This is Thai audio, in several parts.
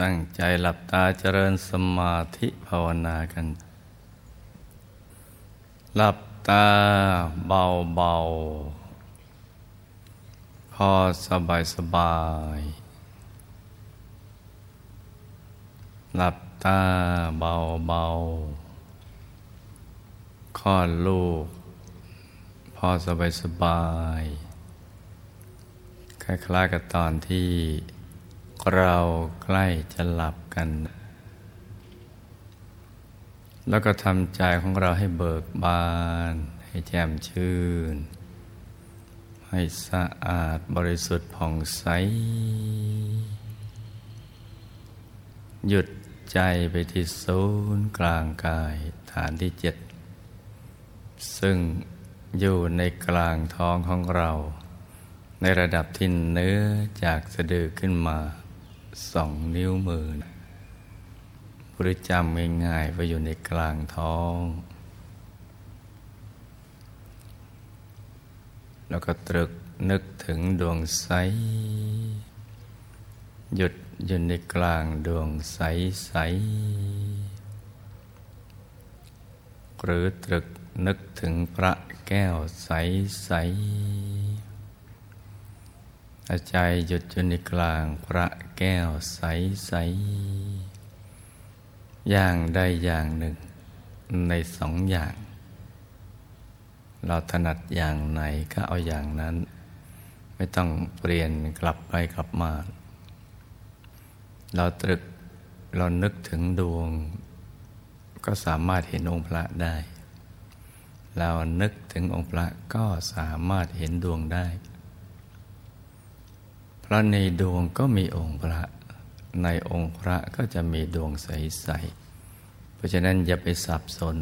ตั้งใจหลับตาเจริญสมาธิภาวนากัน หลับตาเบาเบาพอสบายสบาย หลับตาเบาเบาคลอดลูก พอสบายสบาย คล้ายๆกับตอนที่ เราใกล้จะหลับกัน แล้วก็ทำใจของเราให้เบิกบาน ให้แจ่มชื่น ให้สะอาดบริสุทธิ์ผ่องใส หยุดใจไปที่ศูนย์กลางกายฐานที่เจ็ด ซึ่งอยู่ในกลางท้องของเรา ในระดับที่เนื้อจากสะดือขึ้นมา สองนิ้วมือบริจำง่ายๆว่าอยู่ในกลางท้อง แล้วก็ตรึกนึกถึงดวงใส หยุดอยู่ในกลางดวงใสใส หรือตรึกนึกถึงพระแก้วใสใส ใจหยุดอยู่ในกลางพระแก้วใสใสอย่างใดอย่างหนึ่ง ในสองอย่าง เราถนัดอย่างไหนก็เอาอย่างนั้น ไม่ต้องเปลี่ยนกลับไปกลับมา เราตรึกเรานึกถึงดวง ก็สามารถเห็นองค์พระได้ เรานึกถึงองค์พระก็สามารถเห็นดวงได้ ราะในดวงก็มีองค์พระ ในองค์พระก็จะมีดวงใสๆ เพราะฉะนั้นอย่าไปสับสน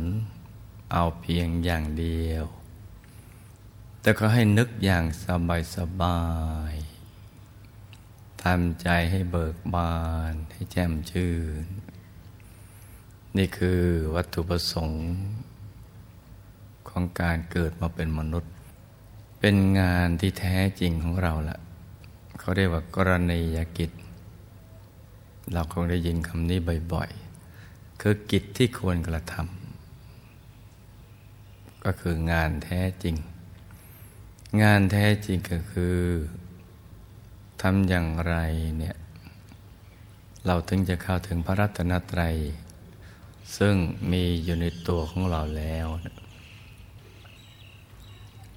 เอาเพียงอย่างเดียว แต่ก็ให้นึกอย่างสบายสบายทำใจให้เบิกบาน ให้แจ่มชื่น นี่คือวัตถุประสงค์ ของการเกิดมาเป็นมนุษย์ เป็นงานที่แท้จริงของเราละ เขาเรียกว่ากรณียกิจ เราคงได้ยินคำนี้บ่อยๆ คือกิจที่ควรกระทำก็คืองานแท้จริง งานแท้จริงก็คือทำอย่างไรเนี่ยเราถึงจะเข้าถึงพระรัตนตรัย ซึ่งมีอยู่ในตัวของเราแล้ว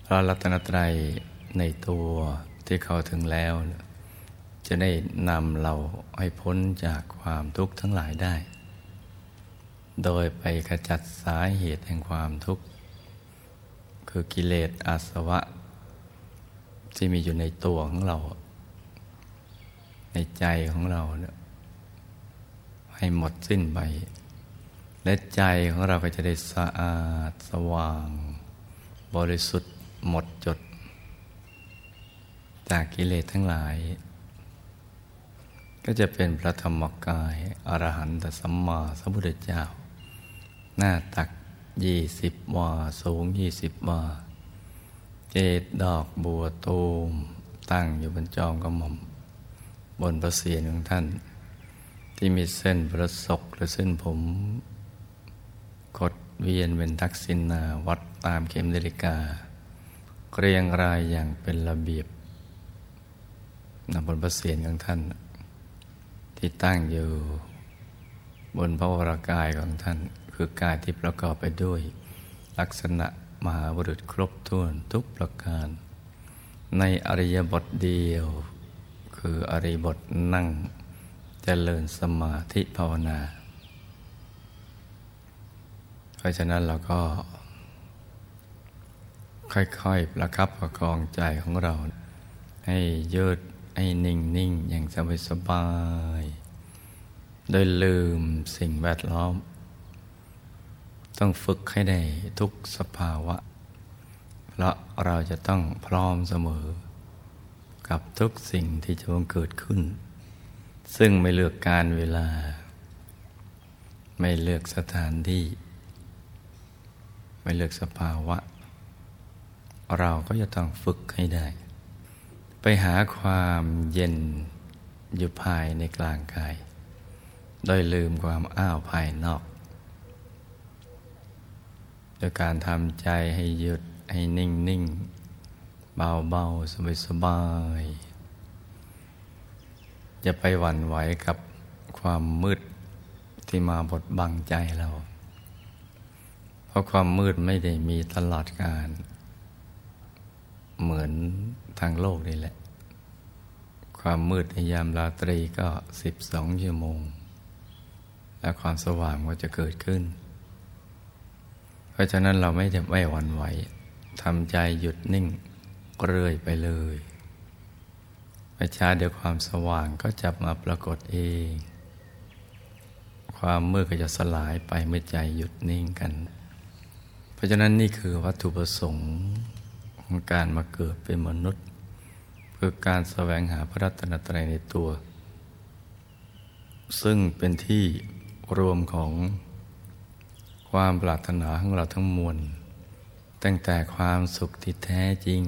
พระรัตนตรัยในตัว ที่เขาถึงแล้ว จะได้นำเราให้พ้นจากความทุกข์ทั้งหลายได้ โดยไปขจัดสาเหตุแห่งความทุกข์ คือกิเลสอาสวะ ที่มีอยู่ในตัวของเรา ในใจของเราเนี่ยให้หมดสิ้นไป และใจของเราก็จะได้สะอาดสว่าง บริสุทธิ์หมดจด จากกิเลสทั้งหลาย ก็จะเป็นพระธรรมกายอรหันตสัมมาสัมพุทธเจ้า หน้าตักยี่สิบวาสูงยี่สิบวาเจดดอกบัวตูมตั้งอยู่บนจองกระหม่อม บนพระเศียรของท่าน ที่มีเส้นประศกหรือเส้นผมกดเวียนเป็นทักษิณาวัดตามเข็มนาฬิกา เรียงรายอย่างเป็นระเบียบ บนพระเศียรของท่าน ที่ตั้งอยู่บนพระวรากายของท่าน คือกายที่ประกอบไปด้วย ลักษณะมหาบุรุษครบถ้วนทุกประการ ในอริยบทเดียว คืออริยบทนั่งจเจริญสมาธิภาวนา เพราะฉะนั้นเราก็ ค่อยๆประคับประคองใจของเรา ให้ยืด ให้นิ่งนิ่งอย่างสบายสบาย โดยลืมสิ่งแวดล้อม ต้องฝึกให้ได้ทุกสภาวะ เพราะเราจะต้องพร้อมเสมอ กับทุกสิ่งที่จะเกิดขึ้น ซึ่งไม่เลือกการเวลา ไม่เลือกสถานที่ ไม่เลือกสภาวะ เราก็จะต้องฝึกให้ได้ ไปหาความเย็นอยู่ภายในกลางกาย โดยลืมความอ้าวภายนอก โดยการทำใจให้หยุดให้นิ่งนิ่งเบาเบาสบายสบายอย่าไปหวั่นไหวกับความมืดที่มาบดบังใจเรา เพราะความมืดไม่ได้มีตลอดการ เหมือนทางโลกนี่แหละ ความมืดในยามราตรีก็สิบสองชั่วโมง และความสว่างก็จะเกิดขึ้น เพราะฉะนั้นเราไม่จะไม่หวั่นไหวทำใจหยุดนิ่งเรื่อยไปเลยไม่ช้าเดี๋ยวความสว่างก็จะมาปรากฏเอง ความมืดก็จะสลายไปเมื่อใจหยุดนิ่งกัน เพราะฉะนั้นนี่คือวัตถุประสงค์ ของการมาเกิดเป็นมนุษย์ เพื่อการแสวงหาพระรัตนตรัยในตัว ซึ่งเป็นที่รวมของความปรารถนาของเราทั้งมวล ตั้งแต่ความสุขที่แท้จริง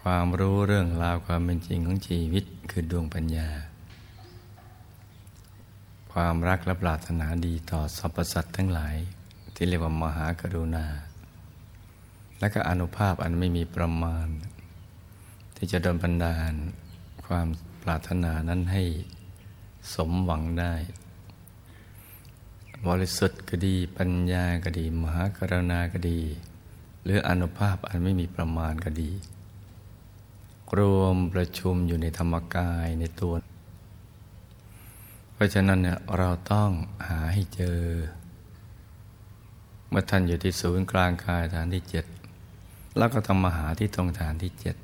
ความรู้เรื่องราวความเป็นจริงของชีวิตคือดวงปัญญา ความรักและปรารถนาดีต่อสรรพสัตว์ทั้งหลายที่เรียกว่ามหากรุณา และก็อนุภาพอันไม่มีประมาณ ที่จะดลบันดาลความปรารถนานั้นให้สมหวังได้ บริสุทธิ์ก็ดีปัญญาก็ดี มหากรณาก็ดี หรืออนุภาพอันไม่มีประมาณก็ดี รวมประชุมอยู่ในธรรมกายในตัว เพราะฉะนั้นเนี่ยเราต้องหาให้เจอ เมื่อท่านอยู่ที่ศูนย์กลางกายฐานที่เจ็ด แล้วก็ต้องมาหาที่ตรงฐานที่เจ็ด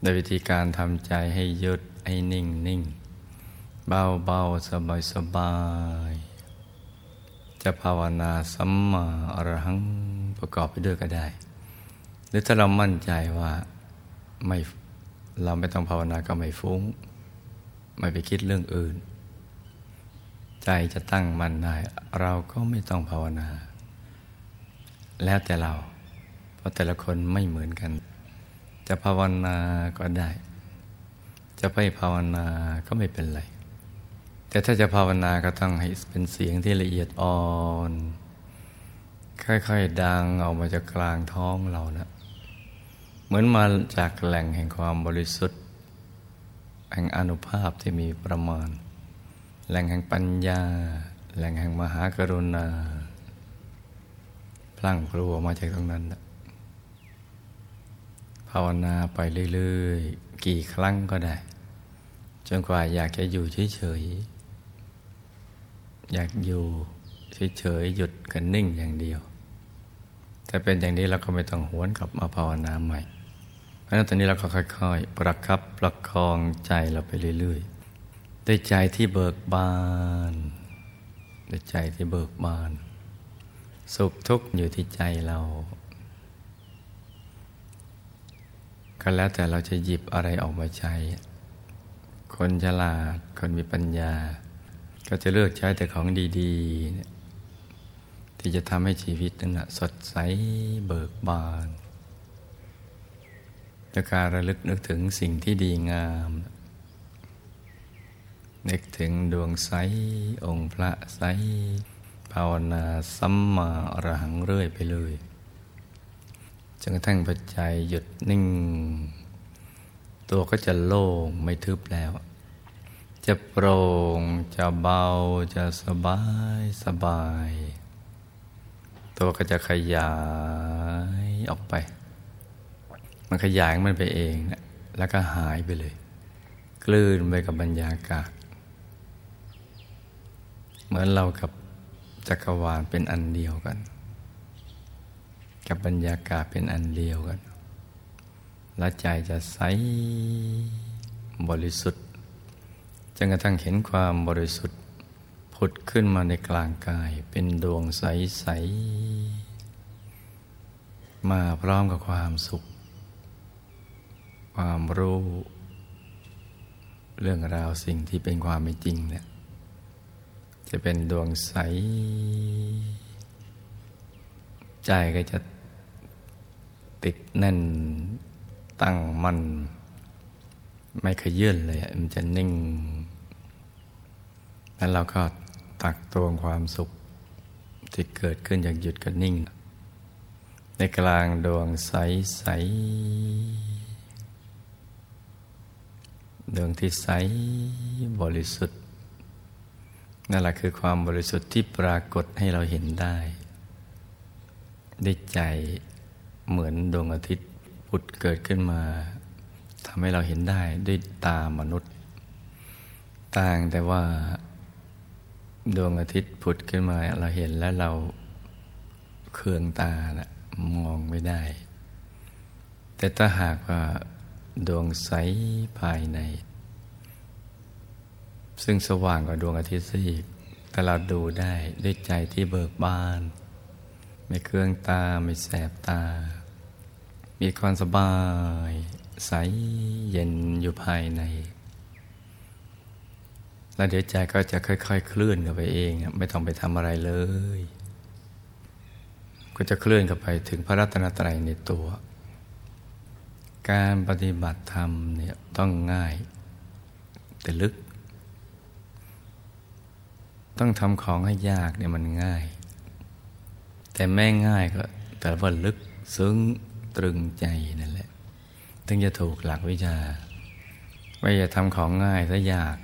โดยวิธีการทำใจให้หยุดให้นิ่งนิ่งเบาเบาสบายสบาย จะภาวนาสัมมาอรหังประกอบไปด้วยก็ได้ หรือถ้าเรามั่นใจว่าไม่เราไม่ต้องภาวนาก็ไม่ฟุ้ง ไม่ไปคิดเรื่องอื่น ใจจะตั้งมั่นได้เราก็ไม่ต้องภาวนา แล้วแต่เรา ราะแต่ละคนไม่เหมือนกัน จะภาวนาก็ได้ จะไม่ภาวนาก็ไม่เป็นไร แต่ถ้าจะภาวนาก็ต้องให้เป็นเสียงที่ละเอียดอ่อน ค่อยๆดังออกมาจากกลางท้องเรานะเหมือนมาจากแหล่งแห่งความบริสุทธิ์ แห่งอนุภาพที่มีประมาณ แหล่งแห่งปัญญา แหล่งแห่งมหากรุณา พลั่งพลูออกมาจากตรงนั้นนะ ภาวนาไปเรื่อยๆ กี่ครั้งก็ได้ จนกว่าอยากจะอยู่เฉยๆ อยากอยู่เฉยๆ หยุดกันนิ่งอย่างเดียว ถ้าเป็นอย่างนี้เราก็ไม่ต้องหวนกลับมาภาวนาใหม่ เพราะนั้นตอนนี้เราก็ค่อยๆ ประคับประคองใจเราไปเรื่อยๆ ด้วยใจที่เบิกบานด้วยใจที่เบิกบาน สุขทุกข์อยู่ที่ใจเรา ก็แล้วแต่เราจะหยิบอะไรออกมาใช้ คนฉลาด คนมีปัญญา ก็จะเลือกใช้แต่ของดีๆ ที่จะทำให้ชีวิตนั้นสดใสเบิกบานจากการระลึกนึกถึงสิ่งที่ดีงาม นึกถึงดวงใส องค์พระใส ภาวนาสัมมาอรหังเรื่อยไปเลย จนกระทั่งปัจจัยหยุดนิ่ง ตัวก็จะโล่งไม่ทึบแล้ว จะโปร่งจะเบาจะสบายสบาย ตัวก็จะขยายออกไป มันขยายมันไปเองนะแล้วก็หายไปเลย กลืนไปกับบรรยากาศ เหมือนเรากับจักรวาลเป็นอันเดียวกัน กับบรรยากาศเป็นอันเดียวกัน และใจจะใสบริสุทธิ์จนกระทั่งเห็นความบริสุทธิ์ผุดขึ้นมาในกลางกายเป็นดวงใส ๆ มาพร้อมกับความสุข ความรู้ เรื่องราวสิ่งที่เป็นความไม่จริงเนี่ยจะเป็นดวงใส ใจก็จะ ติดแน่นตั้งมั่นไม่ขยื่นเลย มันจะนิ่ง แล้วเราก็ตักตวงความสุขที่เกิดขึ้นจากหยุดกับนิ่ง ในกลางดวงใสใสดวงที่ใสบริสุทธิ์ นั่นแหละคือความบริสุทธิ์ที่ปรากฏให้เราเห็นได้ได้ใจ เหมือนดวงอาทิตย์พุดเกิดขึ้นมาทำให้เราเห็นได้ด้วยตามนุษย์ ต่างแต่ว่า ดวงอาทิตย์ผุดขึ้นมาเราเห็นแล้วเราเคืองตานะมองไม่ได้ แต่ถ้าหากว่าดวงใสภายใน ซึ่งสว่างกว่าดวงอาทิตย์ซะอีกแต่เราดูได้ด้วยใจที่เบิกบาน ไม่เครื่องตาไม่แสบตา มีความสบาย ใสเย็นอยู่ภายใน แล้วเดี๋ยวใจก็จะค่อย ๆ เคลื่อนกันไปเอง ไม่ต้องไปทำอะไรเลย ก็จะเคลื่อนกันไปถึงพระรัตนตรัยในตัว การปฏิบัติธรรมเนี่ยต้องง่าย แต่ลึก ต้องทำของให้ยากเนี่ยมันง่าย แต่แม่ง่ายก็แต่ว่าลึกซึ้งตรึงใจนั่นแหละ ถึงจะถูกหลักวิชาไม่จะทำของง่ายถ้ายาก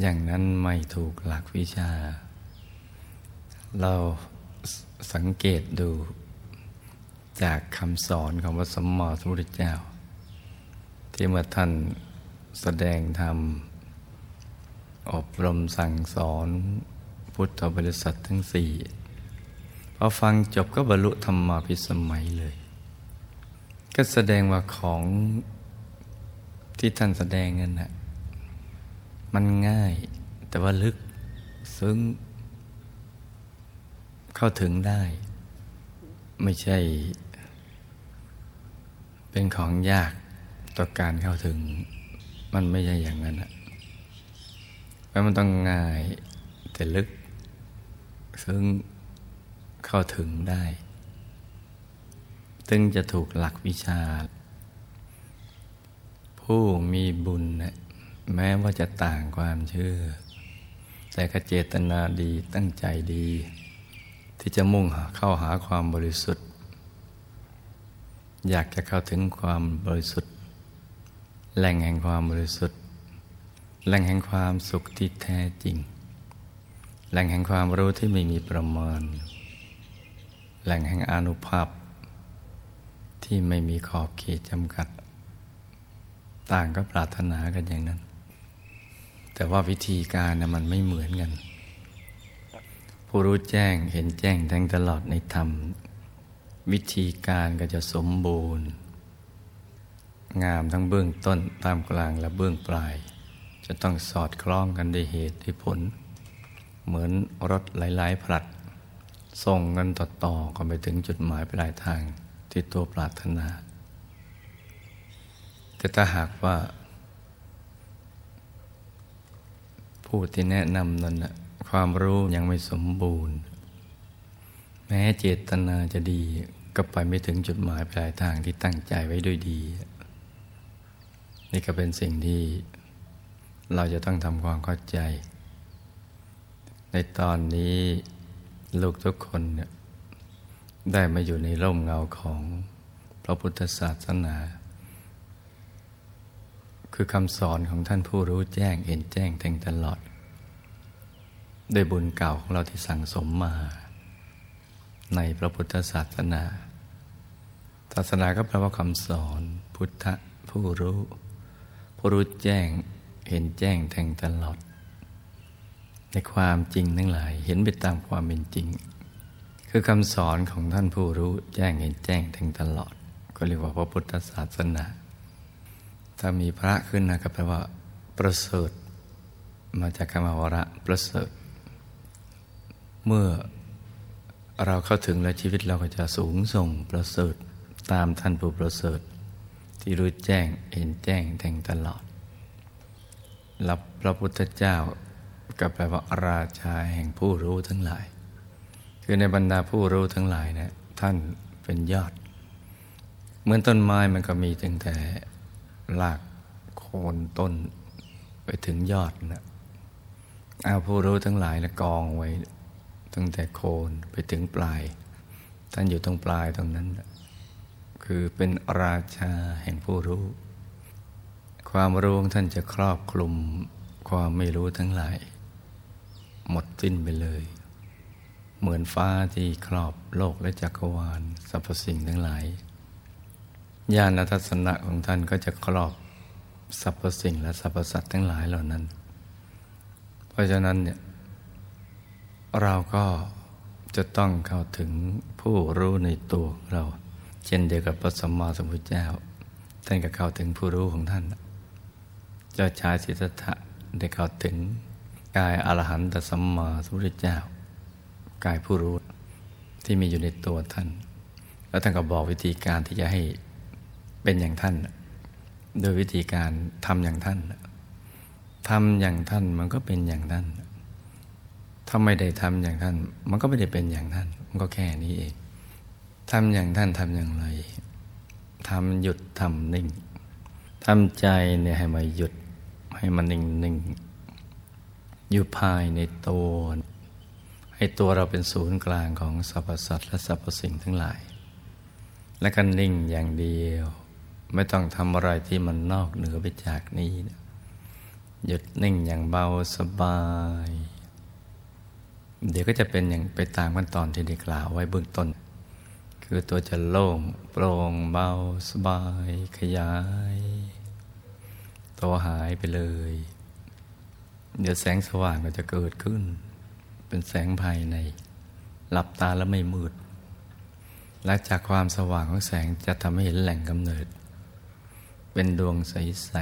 อย่างนั้นไม่ถูกหลักวิชา เราสังเกตดูจากคำสอนของพระสมมาสมุทรเจ้า ที่เมื่อท่านแสดงธรรม อบรมสั่งสอนพุทธบริษัททั้งสี่ พอฟังจบก็บรรลุธรรมาพิสมัยเลย ก็แสดงว่าของที่ท่านแสดงนั่นนะมันง่ายแต่ว่าลึกซึ้งเข้าถึงได้ ไม่ใช่ เป็นของยากต่อการเข้าถึง มันไม่ใช่อย่างนั้นอะเพราะมันต้องง่ายแต่ลึก ซึ่ง เข้าถึงได้ซึ่งจะถูกหลักวิชา ผู้มีบุญนะแม้ว่าจะต่างความเชื่อ แต่กเจตนาดีตั้งใจดี ที่จะมุ่งเข้าหาความบริสุทธิ์ อยากจะเข้าถึงความบริสุทธิ์ แหล่งแห่งความบริสุทธิ์ แหล่งแห่งความสุขที่แท้จริง แหล่งแห่งความรู้ที่ไม่มีประมาณ แหล่งแห่งอนุภาพ ที่ไม่มีขอบเขตจำกัด ต่างก็ปรารถนากันอย่างนั้น แต่ว่าวิธีการนะมันไม่เหมือนกัน ผู้รู้แจ้งเห็นแจ้งทั้งตลอดในธรรม วิธีการก็จะสมบูรณ์ งามทั้งเบื้องต้นตามกลางและเบื้องปลาย จะต้องสอดคล้องกันด้วยเหตุด้วยผล เหมือนรถหลาย ๆผลัด ส่งเงินต่อๆกันไปถึงจุดหมายปลายทางที่ตัวปรารถนา แต่ถ้าหากว่า ผู้ที่แนะนำนั้นความรู้ยังไม่สมบูรณ์ แม้เจตนาจะดีก็ไปไม่ถึงจุดหมายปลายทางที่ตั้งใจไว้ด้วยดี นี่ก็เป็นสิ่งที่เราจะต้องทำความเข้าใจ ในตอนนี้ ลูกทุกคนเนี่ยได้มาอยู่ในร่มเงาของพระพุทธศาสนา คือคำสอนของท่านผู้รู้แจ้งเห็นแจ้งแทงตลอดด้วยบุญเก่าของเราที่สั่งสมมา ในพระพุทธศาสนา ศาสนาก็แปลว่าคำสอนพุทธผู้รู้ ผู้รู้แจ้งเห็นแจ้งแทงตลอด ในความจริงทั้งหลายเห็นไปตามความเป็นจริง คือคำสอนของท่านผู้รู้แจ้งเห็นแจ้งแทงตลอด ก็เรียกว่าพระพุทธศาสนา ถ้ามีพระขึ้นนะก็แปลว่า ประเสริฐ มาจากคำวระประเสริฐ เมื่อเราเข้าถึงแล้วชีวิตเราก็จะสูงส่งประเสริฐตามท่านผู้ประเสริฐ ที่รู้แจ้งเห็นแจ้งแทงตลอดรับพระพุทธเจ้า ก็แปลว่าราชาแห่งผู้รู้ทั้งหลาย คือในบรรดาผู้รู้ทั้งหลายเนะี่ยท่านเป็นยอด เหมือนต้นไม้มันก็มีตั้งแต่ลากโคนต้นไปถึงยอดนะเอาผู้รู้ทั้งหลายละกองไว้ ตั้งแต่โคนไปถึงปลาย ท่านอยู่ตรงปลายตรงนั้นคือเป็นราชาแห่งผู้รู้ ความรู้ท่านจะครอบคลุมความไม่รู้ทั้งหลาย หมดสิ้นไปเลย เหมือนฟ้าที่ครอบโลกและจักรวาลสรรพสิ่งทั้งหลายญาณทัศนะของท่านก็จะครอบสรรพสิ่งและสรรพสัตว์ทั้งหลายเหล่านั้น เพราะฉะนั้นเนี่ยเราก็จะต้องเข้าถึงผู้รู้ในตัวเรา เช่นเดียวกับพระสัมมาสัมพุทธเจ้า ท่านก็เข้าถึงผู้รู้ของท่านเจ้าชายสิทธัตถะได้เข้าถึง กายอรหันตสัมมาสัมพุทธเจ้า กายผู้รู้ที่มีอยู่ในตัวท่าน แล้วท่านก็บอกวิธีการที่จะให้เป็นอย่างท่าน โดยวิธีการทำอย่างท่านทำอย่างท่านมันก็เป็นอย่างท่านถ้าไม่ได้ทำอย่างท่าน มันก็ไม่ได้เป็นอย่างท่าน มันก็แค่นี้เองทำอย่างท่านทำอย่างไรทำหยุดทำนิ่งทำใจเนี่ยให้มาหยุดให้มันนิ่งนิ่ง อยู่ภายในตัวให้ตัวเราเป็นศูนย์กลางของสรรพสัตว์และสรรพสิ่งทั้งหลาย และก็นิ่งอย่างเดียว ไม่ต้องทำอะไรที่มันนอกเหนือไปจากนี้ หยุดนิ่งอย่างเบาสบาย เดี๋ยวก็จะเป็นอย่างไปตามขั้นตอนที่ได้กล่าวไว้เบื้องต้น คือตัวจะโล่งโปร่งเบาสบาย ขยาย ตัวหายไปเลย เดี๋ยวแสงสว่างก็จะเกิดขึ้น เป็นแสงภายใน หลับตาแล้วไม่มืด และจากความสว่างของแสงจะทำให้เห็นแหล่งกำเนิด เป็นดวงใส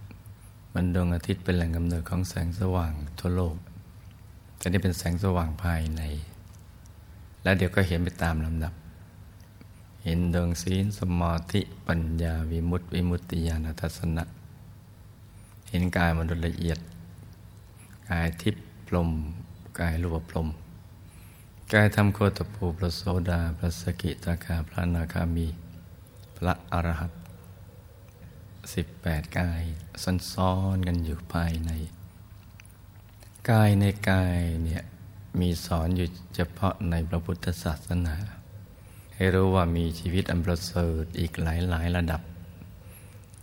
ๆมันดวงอาทิตย์เป็นแหล่งกำเนิดของแสงสว่างทั่วโลกแต่นี่เป็นแสงสว่างภายใน แล้วเดี๋ยวก็เห็นไปตามลำดับ เห็นดวงศีลสมาธิปัญญาวิมุตติวิมุตติญาณทัศนะ เห็นกายมนุษย์ละเอียด กายทิพย์พรมกายรูปพรมกายทำโคตภูพระโสดาพระสกิตาคาพระนาคามี พระอรหัตสิบแปดกายซ้อนๆกันอยู่ภายใน กายในกายเนี่ยมีสอนอยู่เฉพาะในพระพุทธศาสนา ให้รู้ว่ามีชีวิตอันประเสริฐอีกหลายหลายระดับ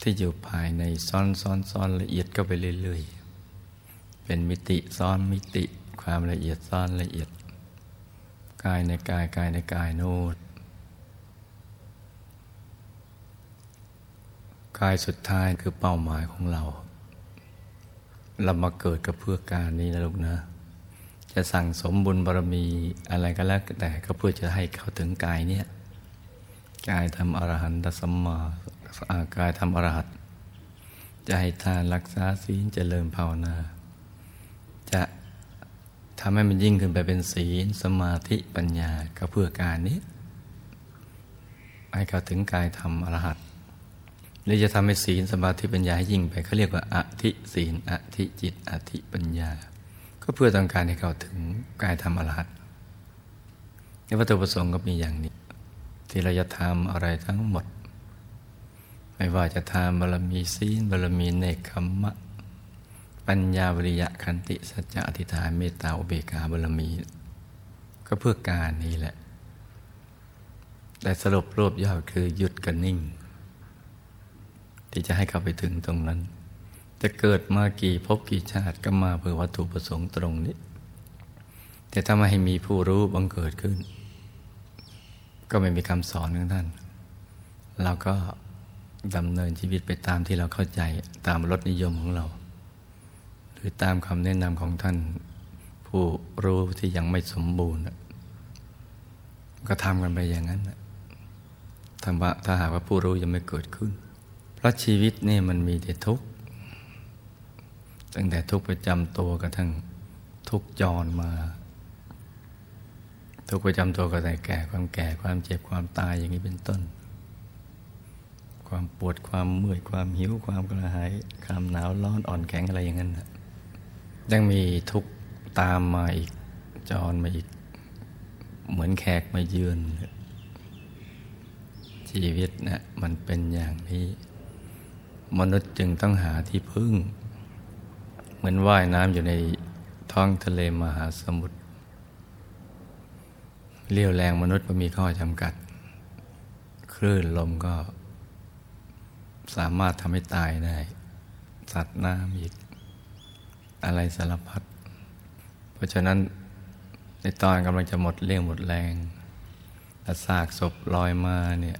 ที่อยู่ภายในซ้อนซ้อนซ้อนละเอียดก็ไปเรื่อยๆ เป็นมิติซ้อนมิติ ความละเอียดซ้อนละเอียด กายในกายกายในกายโน้ตกายสุดท้ายคือเป้าหมายของเรา เรามาเกิดกับเพื่อการนี้นะลูกนะ จะสั่งสมบุญบารมีอะไรก็แล้วแต่ก็เพื่อจะให้เข้าถึงกายเนี่ยกายทำอรหันตสัมมากายทำอรหัตจะให้ทานรักษาศีลเจริญภาวนาะ ทำให้มันยิ่งขึ้นไปเป็นศีลสมาธิปัญญาก็เพื่อการนี้ ให้เขาถึงกายทำอรหัตหรือจะทำให้ศีลสมาธิปัญญาให้ยิ่งไปเขาเรียกว่าอธิศีลอธิจิตอธิปัญญา ก็เพื่อต้องการให้เขาถึงกายธรรมอรหัตในวัตถุประสงค์ก็มีอย่างนี้ ที่เราจะทำอะไรทั้งหมด ไม่ว่าจะทำบารมีศีลบารมีเนคขมะ ปัญญาวิริยะคันติสัจจะอธิษฐานเมตตาอุเบกขาบารมี ก็เพื่อการนี้แหละ แต่สรุปรวบยอดคือหยุดกันนิ่ง ที่จะให้เข้าไปถึงตรงนั้น จะเกิดมากี่ภพกี่ชาติก็มาเพื่อวัตถุประสงค์ตรงนี้ แต่ถ้าไม่ให้มีผู้รู้บังเกิดขึ้น ก็ไม่มีคำสอนของท่านเราก็ดำเนินชีวิตไปตามที่เราเข้าใจตามรสนิยมของเรา หรือตามคำแนะนำของท่าน ผู้รู้ที่ยังไม่สมบูรณ์ ก็ทำกันไปอย่างนั้นถ้าหากว่าผู้รู้ยังไม่เกิดขึ้นพราะชีวิตนี่มันมีแต่ทุกข์ตั้งแต่ทุกข์ประจำตัวกระทั่งทุกข์จรมาทุกข์ประจำตัวก็แต่แก่ความแก่ความเจ็บความตายอย่างนี้เป็นต้น ความปวดความเมื่อยความหิวความกระหายความหนาวร้อนอ่อนแข็งอะไรอย่างนั้น ยังมีทุกตามมาอีก จรมาอีก เหมือนแขกมาเยือน ชีวิตนะมันเป็นอย่างนี้ มนุษย์จึงต้องหาที่พึ่ง เหมือนว่ายน้ำอยู่ในท้องทะเลมหาสมุทรเลี้ยวแรงมนุษย์ก็มีข้อจำกัด คลื่นลมก็ สามารถทำให้ตายได้ สัตว์น้ำอีก อะไรสารพัด เพราะฉะนั้นในตอนกำลังจะหมดเรี่ยงหมดแรงแ้วซากศพลอยมาเนี่ย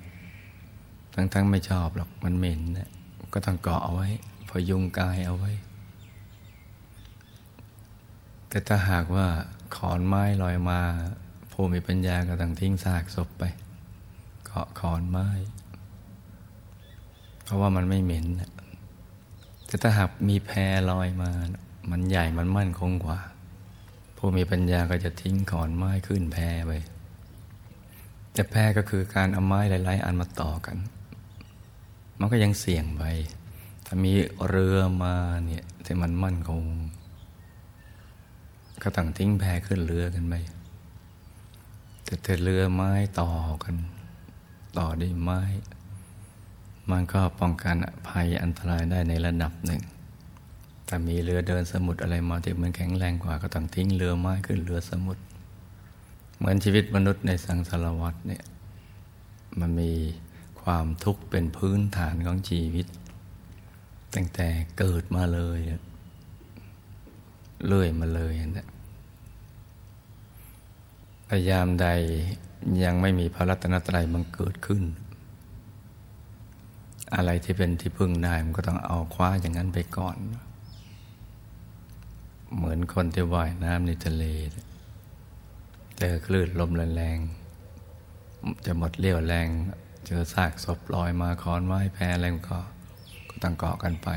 ทั้งๆไม่ชอบหรอกมันเหม็นนี่ยก็ต้องเกาะเอาไว้ พยุงกายเอาไว้ แต่ถ้าหากว่าขอนไม้ลอยมาผู้มีปัญญาก็ต้องทิ้งซากศพไป เกาะขอนไม้ เพราะว่ามันไม่เหม็นแต่ถ้าหากมีแพรลอยมา มันใหญ่มันมั่นคงกว่า ผู้มีปัญญาก็จะทิ้งขอนไม้ขึ้นแพไปแต่แพก็คือการเอาไม้หลาย ๆ อันมาต่อกัน มันก็ยังเสี่ยงไปถ้ามีเรือมาเนี่ยที่มันมั่นคง ก็ต้องทิ้งแพขึ้นเรือกันไปแต่ถ้าเรือไม้ต่อกัน ต่อด้วยไม้ มันก็ป้องกันภัยอันตรายได้ในระดับหนึ่ง ถ้ามีเรือเดินสมุทรอะไรมาที่มันแข็งแรงกว่าก็ต้องทิ้งเรือไม้ขึ้นเรือสมุทรเหมือนชีวิตมนุษย์ในสังสารวัฏเนี่ยมันมีความทุกข์เป็นพื้นฐานของชีวิต ตั้งแต่เกิดมาเลยเลื่อยมาเลยนะพยายามใดยังไม่มีพระรัตนตรัยบังเกิดขึ้น อะไรที่เป็นที่พึ่งได้มันก็ต้องเอาคว้าอย่างนั้นไปก่อน เหมือนคนที่ว่ายน้ำในทะเลเจอคลื่นลมแรงจะหมดเรี่ยวแรง เจอซากศพลอยมาคอนไม้แพรอะไรก็ก็ต้องเกาะกันไป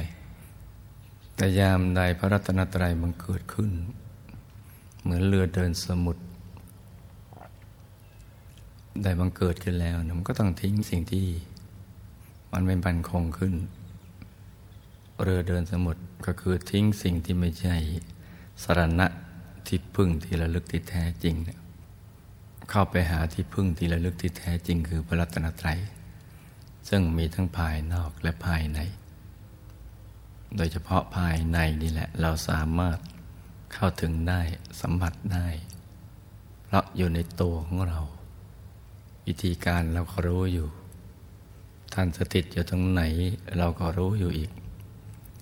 แต่ยามใดพระรัตนตรัยมันเกิดขึ้น เหมือนเรือเดินสมุทรได้บังเกิดขึ้นแล้วมันก็ต้องทิ้งสิ่งที่ มันไม่บันคงขึ้น เรือเดินสมุทรก็คือทิ้งสิ่งที่ไม่ใช่ สรณะที่พึ่งที่ระลึกที่แท้จริงเนี่ยเข้าไปหาที่พึ่งที่ระลึกที่แท้จริง คือพระรัตนตรัย ซึ่งมีทั้งภายนอกและภายใน โดยเฉพาะภายในนี่แหละ เราสามารถเข้าถึงได้สัมผัสได้ เพราะอยู่ในตัวของเรา วิธีการเราก็รู้อยู่ ท่านสถิตอยู่ตรงไหนเราก็รู้อยู่อีก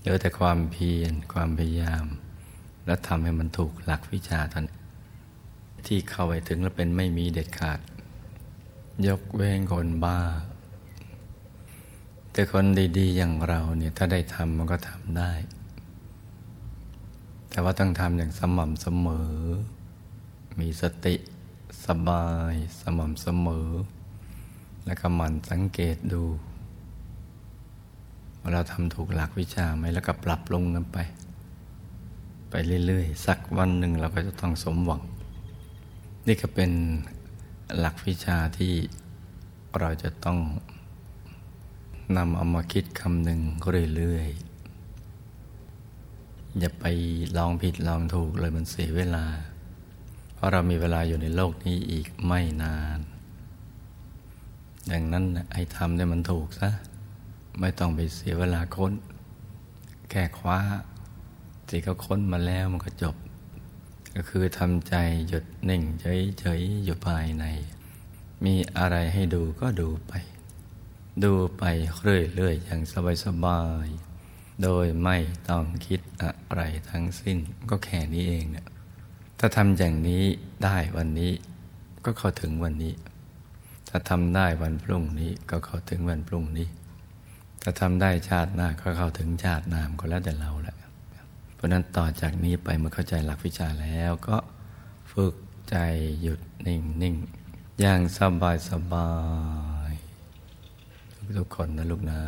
เหลือแต่ความเพียรความพยายาม และทำให้มันถูกหลักวิชาท่านที่เข้าไปถึงแล้วเป็นไม่มีเด็ดขาด ยกเว้นคนบ้า แต่คนดีๆอย่างเราเนี่ยถ้าได้ทำมันก็ทำได้ แต่ว่าต้องทำอย่างสม่ำเสมอ มีสติสบายสม่ำเสมอ แล้วก็หมั่นสังเกตดูว่าเราทำถูกหลักวิชาไหมแล้วก็ปรับลงกันไป ไปเรื่อยๆ สักวันหนึ่งเราก็จะต้องสมหวัง นี่ก็เป็นหลักวิชาที่เราจะต้องนำเอามาคิดคำหนึ่งเรื่อยๆ อย่าไปลองผิดลองถูกเลยมันเสียเวลา เพราะเรามีเวลาอยู่ในโลกนี้อีกไม่นาน ดังนั้นให้ทำได้มันถูกซะ ไม่ต้องไปเสียเวลาค้น แค่คว้า ที่เขาค้นมาแล้วมันก็จบ ก็คือทำใจหยุดนิ่งเฉยๆอยู่ภายใน มีอะไรให้ดูก็ดูไป ดูไปเรื่อยๆอย่างสบายๆโดยไม่ต้องคิดอะไรทั้งสิ้นก็แค่นี้เองเนี่ยถ้าทำอย่างนี้ได้วันนี้ก็เข้าถึงวันนี้ ถ้าทำได้วันพรุ่งนี้ก็เข้าถึงวันพรุ่งนี้ ถ้าทำได้ชาติหน้าก็เข้าถึงชาติหน้าก็แล้วแต่เราแหละ เพราะนั้นต่อจากนี้ไปเมื่อเข้าใจหลักวิชาแล้วก็ฝึกใจหยุดนิ่งนิ่งอย่างสบายสบายทุกคนนะลูกนะ